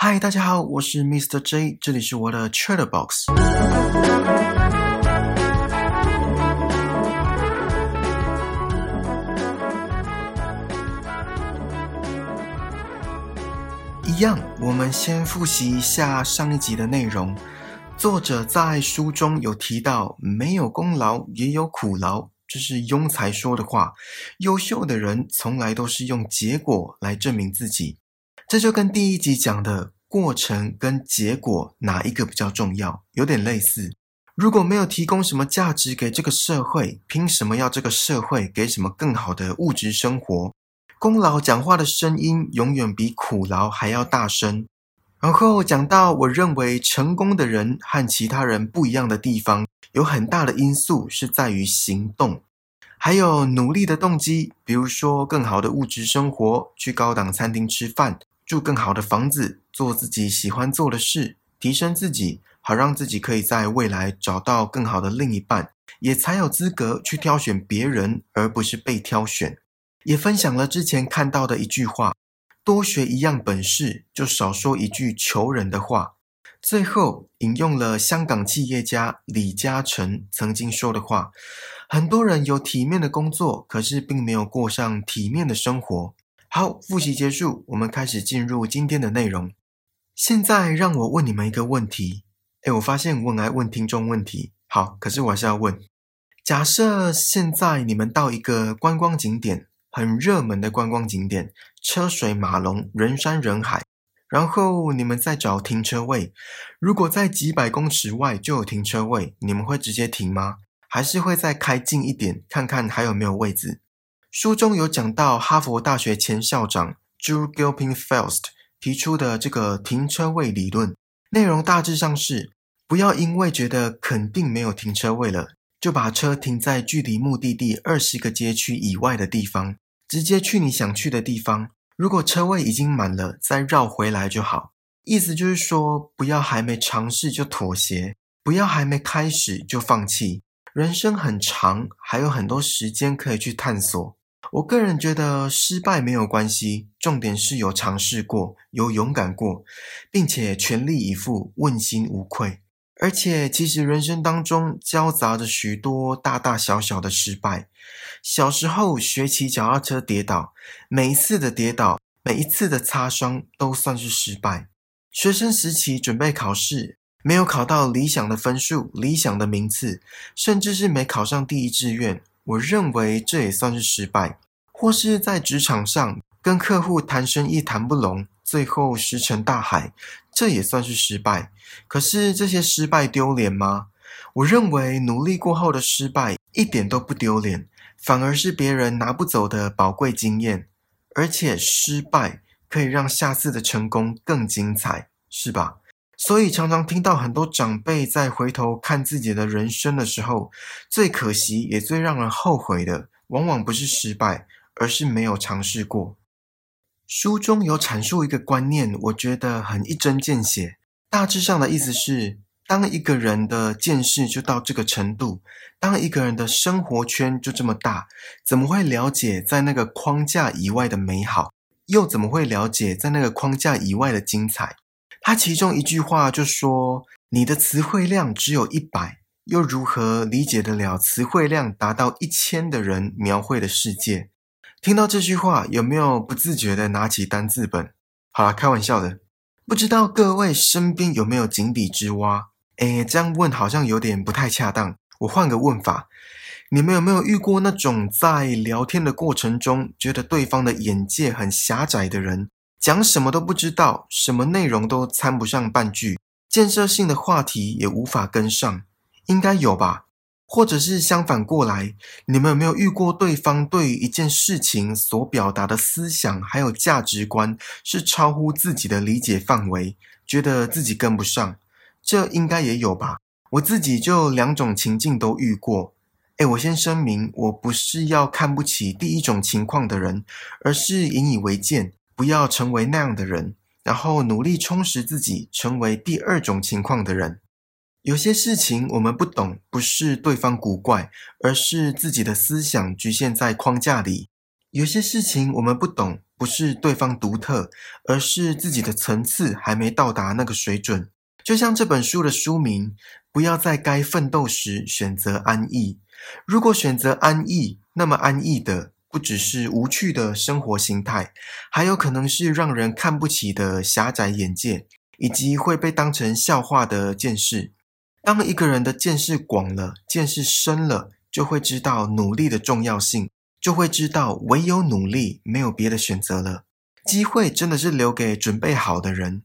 嗨，大家好，我是 Mr. J，这里是我的 Chatterbox。一样，我们先复习一下上一集的内容。作者在书中有提到，没有功劳也有苦劳，这是庸才说的话。优秀的人从来都是用结果来证明自己。这就跟第一集讲的过程跟结果哪一个比较重要有点类似。如果没有提供什么价值给这个社会，凭什么要这个社会给什么更好的物质生活？功劳讲话的声音永远比苦劳还要大声。然后讲到，我认为成功的人和其他人不一样的地方，有很大的因素是在于行动，还有努力的动机，比如说更好的物质生活，去高档餐厅吃饭。住更好的房子，做自己喜欢做的事，提升自己，好让自己可以在未来找到更好的另一半，也才有资格去挑选别人，而不是被挑选。也分享了之前看到的一句话：多学一样本事，就少说一句求人的话。最后引用了香港企业家李嘉诚曾经说的话：很多人有体面的工作，可是并没有过上体面的生活。好，复习结束，我们开始进入今天的内容。现在让我问你们一个问题。哎，我发现我很爱问听众问题。好，可是我还是要问：假设现在你们到一个观光景点，很热门的观光景点，车水马龙，人山人海，然后你们在找停车位。如果在几百公尺外就有停车位，你们会直接停吗？还是会再开近一点，看看还有没有位置？书中有讲到哈佛大学前校长 Drew Gilpin Faust 提出的这个停车位理论，内容大致上是：不要因为觉得肯定没有停车位了，就把车停在距离目的地二十个街区以外的地方，直接去你想去的地方。如果车位已经满了，再绕回来就好。意思就是说，不要还没尝试就妥协，不要还没开始就放弃。人生很长，还有很多时间可以去探索。我个人觉得失败没有关系，重点是有尝试过，有勇敢过，并且全力以赴，问心无愧。而且，其实人生当中交杂着许多大大小小的失败。小时候学骑脚踏车跌倒，每一次的跌倒，每一次的擦伤，都算是失败。学生时期准备考试，没有考到理想的分数、理想的名次，甚至是没考上第一志愿。我认为这也算是失败，或是在职场上跟客户谈生意谈不拢，最后石沉大海，这也算是失败。可是这些失败丢脸吗？我认为努力过后的失败一点都不丢脸，反而是别人拿不走的宝贵经验。而且失败可以让下次的成功更精彩，是吧？所以常常听到很多长辈在回头看自己的人生的时候，最可惜也最让人后悔的，往往不是失败，而是没有尝试过。书中有阐述一个观念，我觉得很一针见血。大致上的意思是，当一个人的见识就到这个程度，当一个人的生活圈就这么大，怎么会了解在那个框架以外的美好？又怎么会了解在那个框架以外的精彩？他其中一句话就说：“你的词汇量只有一百，又如何理解得了词汇量达到一千的人描绘的世界？”听到这句话，有没有不自觉的拿起单字本？好了，开玩笑的。不知道各位身边有没有井底之蛙？诶，这样问好像有点不太恰当。我换个问法：你们有没有遇过那种在聊天的过程中，觉得对方的眼界很狭窄的人？讲什么都不知道，什么内容都参不上半句，建设性的话题也无法跟上，应该有吧？或者是相反过来，你们有没有遇过对方对于一件事情所表达的思想还有价值观是超乎自己的理解范围，觉得自己跟不上？这应该也有吧？我自己就两种情境都遇过。哎，我先声明，我不是要看不起第一种情况的人，而是引以为戒。不要成为那样的人，然后努力充实自己，成为第二种情况的人。有些事情我们不懂，不是对方古怪，而是自己的思想局限在框架里。有些事情我们不懂，不是对方独特，而是自己的层次还没到达那个水准。就像这本书的书名，不要在该奋斗时选择安逸。如果选择安逸，那么安逸的不只是无趣的生活形态，还有可能是让人看不起的狭窄眼界，以及会被当成笑话的见识。当一个人的见识广了，见识深了，就会知道努力的重要性，就会知道唯有努力，没有别的选择了。机会真的是留给准备好的人。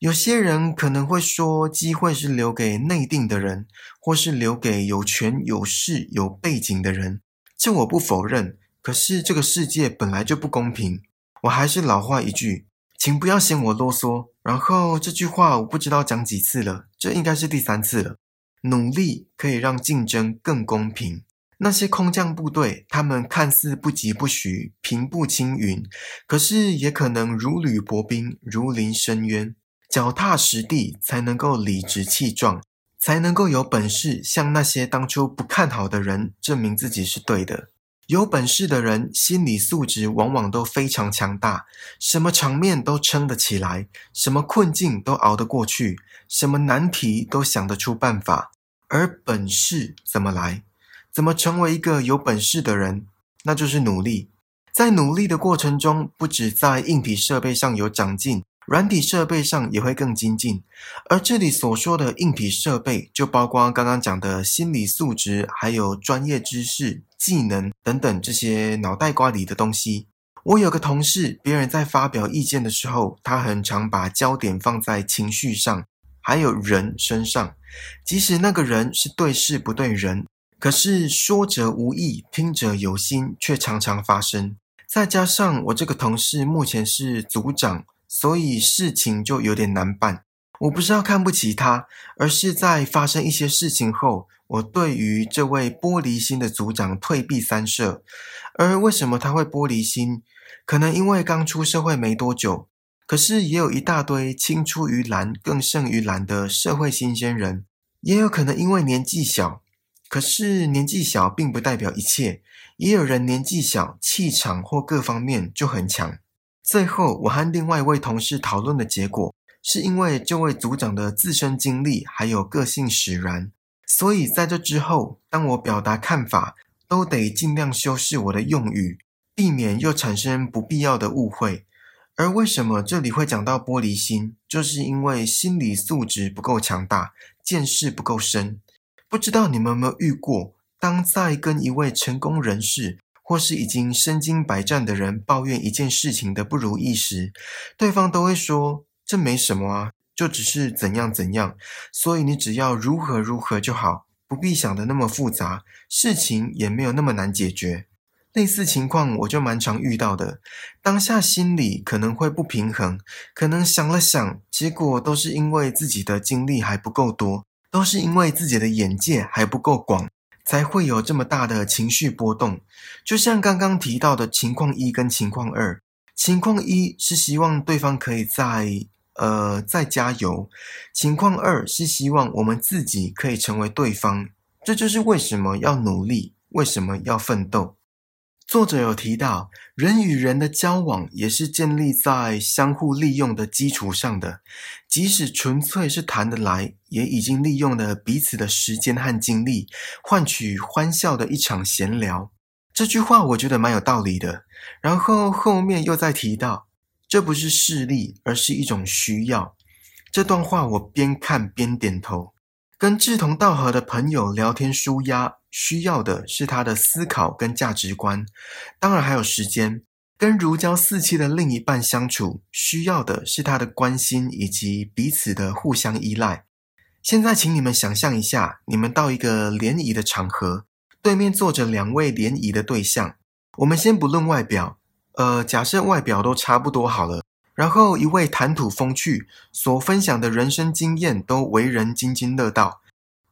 有些人可能会说，机会是留给内定的人，或是留给有权有势有背景的人。这我不否认。可是这个世界本来就不公平。我还是老话一句，请不要嫌我啰嗦。然后这句话我不知道讲几次了，这应该是第三次了。努力可以让竞争更公平。那些空降部队，他们看似不疾不徐、平步青云，可是也可能如履薄冰、如临深渊。脚踏实地，才能够理直气壮，才能够有本事向那些当初不看好的人证明自己是对的。有本事的人，心理素质往往都非常强大，什么场面都撑得起来，什么困境都熬得过去，什么难题都想得出办法。而本事怎么来？怎么成为一个有本事的人？那就是努力。在努力的过程中，不止在硬体设备上有长进，软体设备上也会更精进。而这里所说的硬体设备，就包括刚刚讲的心理素质，还有专业知识、技能等等这些脑袋瓜里的东西。我有个同事，别人在发表意见的时候，他很常把焦点放在情绪上，还有人身上，即使那个人是对事不对人。可是说者无意，听者有心，却常常发生。再加上我这个同事目前是组长，所以事情就有点难办。我不是要看不起他，而是在发生一些事情后，我对于这位玻璃心的组长退避三舍。而为什么他会玻璃心？可能因为刚出社会没多久，可是也有一大堆青出于蓝更胜于蓝的社会新鲜人，也有可能因为年纪小。可是年纪小并不代表一切，也有人年纪小，气场或各方面就很强。最后，我和另外一位同事讨论的结果，是因为这位组长的自身经历还有个性使然，所以在这之后，当我表达看法，都得尽量修饰我的用语，避免又产生不必要的误会。而为什么这里会讲到玻璃心，就是因为心理素质不够强大，见识不够深。不知道你们有没有遇过，当在跟一位成功人士或是已经身经百战的人抱怨一件事情的不如意时，对方都会说：“这没什么啊，就只是怎样怎样，所以你只要如何如何就好，不必想的那么复杂，事情也没有那么难解决。”类似情况我就蛮常遇到的，当下心里可能会不平衡，可能想了想，结果都是因为自己的经历还不够多。都是因为自己的眼界还不够广，才会有这么大的情绪波动。就像刚刚提到的情况一跟情况二，情况一是希望对方可以在呃再加油，情况二是希望我们自己可以成为对方。这就是为什么要努力，为什么要奋斗。作者有提到，人与人的交往也是建立在相互利用的基础上的。即使纯粹是谈得来，也已经利用了彼此的时间和精力，换取欢笑的一场闲聊。这句话我觉得蛮有道理的。然后后面又再提到，这不是势利，而是一种需要。这段话我边看边点头。跟志同道合的朋友聊天舒压。需要的是他的思考跟价值观，当然还有时间。跟如胶似漆的另一半相处，需要的是他的关心以及彼此的互相依赖。现在，请你们想象一下，你们到一个联谊的场合，对面坐着两位联谊的对象。我们先不论外表，呃，假设外表都差不多好了。然后，一位谈吐风趣，所分享的人生经验都为人津津乐道，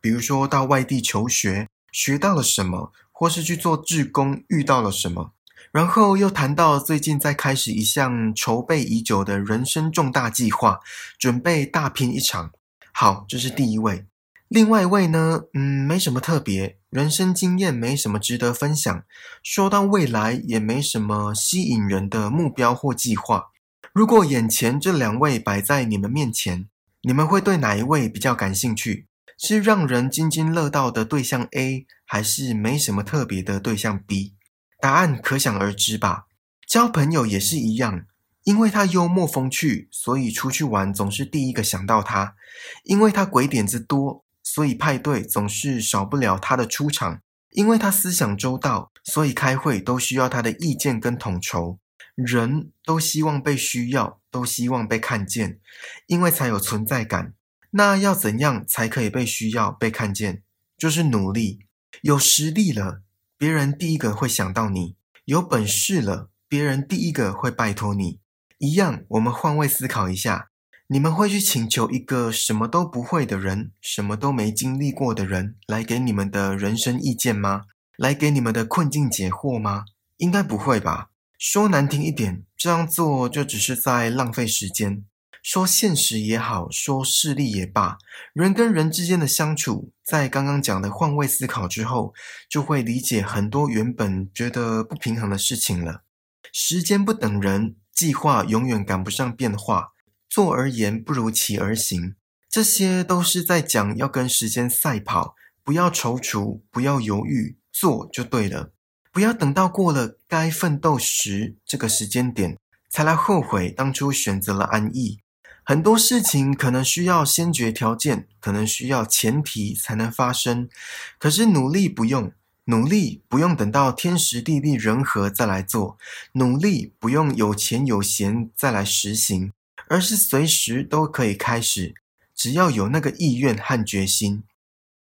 比如说到外地求学。学到了什么，或是去做志工遇到了什么，然后又谈到最近在开始一项筹备已久的人生重大计划，准备大拼一场。好，这是第一位。另外一位呢，嗯，没什么特别，人生经验没什么值得分享，说到未来也没什么吸引人的目标或计划。如果眼前这两位摆在你们面前，你们会对哪一位比较感兴趣？是让人津津乐道的对象 A，还是没什么特别的对象 B？答案可想而知吧。交朋友也是一样，因为他幽默风趣，所以出去玩总是第一个想到他；因为他鬼点子多，所以派对总是少不了他的出场；因为他思想周到，所以开会都需要他的意见跟统筹。人都希望被需要，都希望被看见，因为才有存在感。那要怎样才可以被需要、被看见？就是努力，有实力了，别人第一个会想到你；有本事了，别人第一个会拜托你。一样，我们换位思考一下：你们会去请求一个什么都不会的人、什么都没经历过的人来给你们的人生意见吗？来给你们的困境解惑吗？应该不会吧？说难听一点，这样做就只是在浪费时间。说现实也好，说势利也罢，人跟人之间的相处，在刚刚讲的换位思考之后，就会理解很多原本觉得不平衡的事情了。时间不等人，计划永远赶不上变化。坐而言不如起而行，这些都是在讲要跟时间赛跑，不要踌躇，不要犹豫，做就对了。不要等到过了该奋斗时这个时间点，才来后悔当初选择了安逸。很多事情可能需要先决条件，可能需要前提才能发生。可是努力不用，努力不用等到天时地利人和再来做，努力不用有钱有闲再来实行，而是随时都可以开始，只要有那个意愿和决心。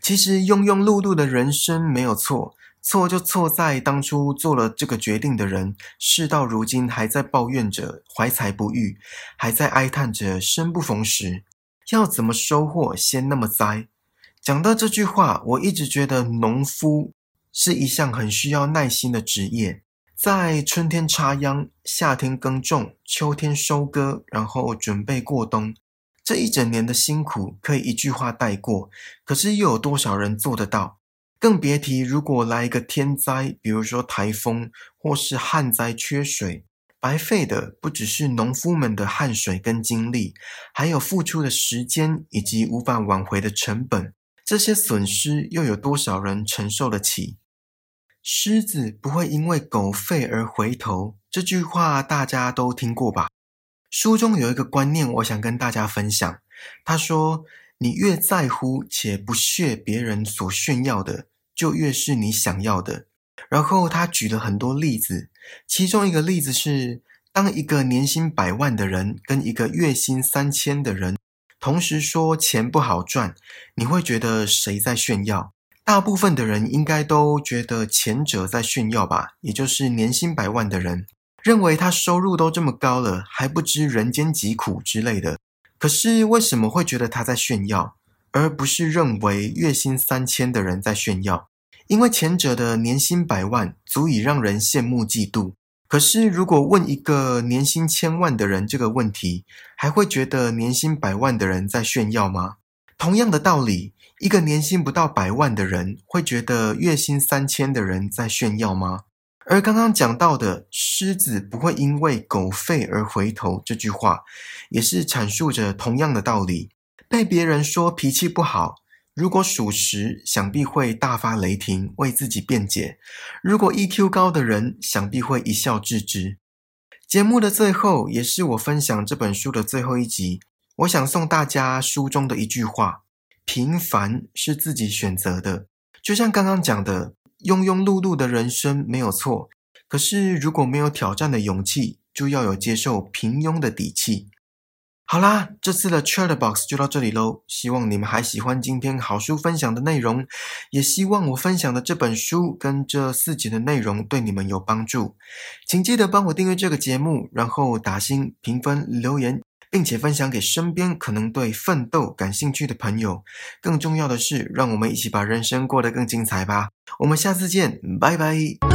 其实庸庸碌碌的人生没有错。错就错在当初做了这个决定的人，事到如今还在抱怨着怀才不遇，还在哀叹着生不逢时。要怎么收获，先那么栽。讲到这句话，我一直觉得农夫是一项很需要耐心的职业，在春天插秧，夏天耕种，秋天收割，然后准备过冬，这一整年的辛苦可以一句话带过，可是又有多少人做得到？更别提，如果来一个天灾，比如说台风或是旱灾缺水，白费的不只是农夫们的汗水跟精力，还有付出的时间以及无法挽回的成本。这些损失又有多少人承受得起？狮子不会因为狗吠而回头，这句话大家都听过吧？书中有一个观念，我想跟大家分享。他说：“你越在乎且不屑别人所炫耀的。”就越是你想要的。然后他举了很多例子，其中一个例子是，当一个年薪百万的人跟一个月薪三千的人同时说钱不好赚，你会觉得谁在炫耀？大部分的人应该都觉得前者在炫耀吧，也就是年薪百万的人认为他收入都这么高了，还不知人间疾苦之类的。可是为什么会觉得他在炫耀，而不是认为月薪三千的人在炫耀？因为前者的年薪百万足以让人羡慕嫉妒，可是如果问一个年薪千万的人这个问题，还会觉得年薪百万的人在炫耀吗？同样的道理，一个年薪不到百万的人会觉得月薪三千的人在炫耀吗？而刚刚讲到的“狮子不会因为狗吠而回头”这句话，也是阐述着同样的道理。被别人说脾气不好。如果属实，想必会大发雷霆，为自己辩解；如果 EQ 高的人，想必会一笑置之。节目的最后，也是我分享这本书的最后一集，我想送大家书中的一句话：平凡是自己选择的。就像刚刚讲的，庸庸碌碌的人生没有错，可是如果没有挑战的勇气，就要有接受平庸的底气。好啦，这次的 Chat Box 就到这里喽。希望你们还喜欢今天好书分享的内容，也希望我分享的这本书跟这四集的内容对你们有帮助。请记得帮我订阅这个节目，然后打星评分留言，并且分享给身边可能对奋斗感兴趣的朋友。更重要的是，让我们一起把人生过得更精彩吧。我们下次见，拜拜。